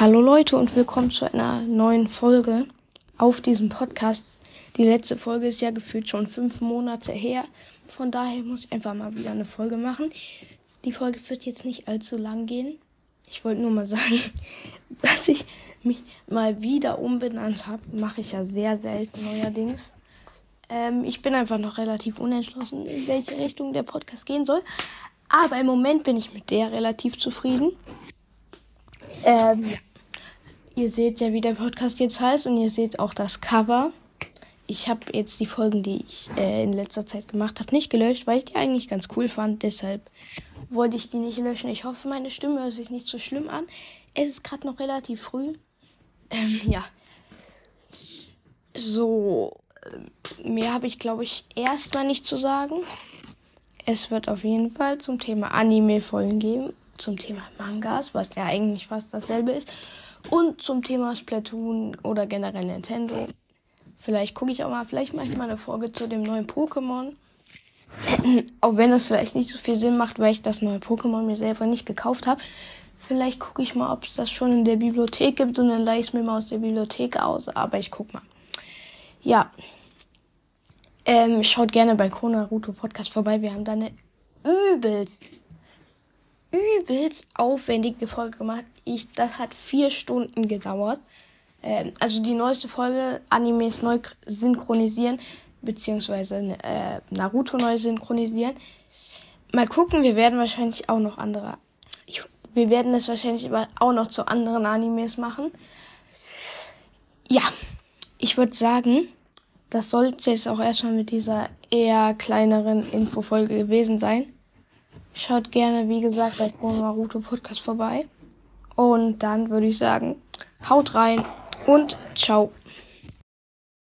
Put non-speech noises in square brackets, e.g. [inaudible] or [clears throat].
Hallo Leute und willkommen zu einer neuen Folge auf diesem Podcast. Die letzte Folge ist ja gefühlt schon fünf Monate her. Von daher muss ich einfach mal wieder eine Folge machen. Die Folge wird jetzt nicht allzu lang gehen. Ich wollte nur mal [laughs] sagen, dass ich mich mal wieder umbenannt habe. Mache ich ja sehr selten neuerdings. Ähm, ich bin einfach noch relativ unentschlossen, in welche Richtung der Podcast gehen soll. Aber im Moment bin ich mit der relativ zufrieden. Ähm, ihr seht ja, wie der Podcast jetzt heißt und ihr seht auch das Cover. Ich habe jetzt die Folgen, die ich äh, in letzter Zeit gemacht habe, nicht gelöscht, weil ich die eigentlich ganz cool fand. Deshalb wollte ich die nicht löschen. Ich hoffe, meine Stimme hört sich nicht so schlimm an. Es ist gerade noch relativ früh. Ähm, ja. So, äh, mehr habe ich, glaube ich, erstmal nicht zu sagen. Es wird auf jeden Fall zum Thema Anime-Folgen geben zum Thema Mangas, was ja eigentlich fast dasselbe ist. Und zum Thema Splatoon oder generell Nintendo. Vielleicht gucke ich auch mal, vielleicht mache ich mal eine Folge zu dem neuen Pokémon. [clears throat] auch wenn das vielleicht nicht so viel Sinn macht, weil ich das neue Pokémon mir selber nicht gekauft habe. Vielleicht gucke ich mal, ob es das schon in der Bibliothek gibt und dann leihe ich es mir mal aus der Bibliothek aus. Aber ich guck mal. Ja. Ähm, schaut gerne bei Kona Naruto Podcast vorbei. Wir haben da eine übelst übelst aufwendige Folge gemacht. Ich, das hat vier Stunden gedauert. Ähm, also die neueste Folge, Animes neu synchronisieren, beziehungsweise äh, Naruto neu synchronisieren. Mal gucken, wir werden wahrscheinlich auch noch andere. Ich, wir werden es wahrscheinlich auch noch zu anderen Animes machen. Ja, ich würde sagen, das sollte jetzt auch erstmal mit dieser eher kleineren Infofolge gewesen sein. Schaut gerne, wie gesagt, bei Pro Naruto Podcast vorbei. Und dann würde ich sagen, haut rein und ciao.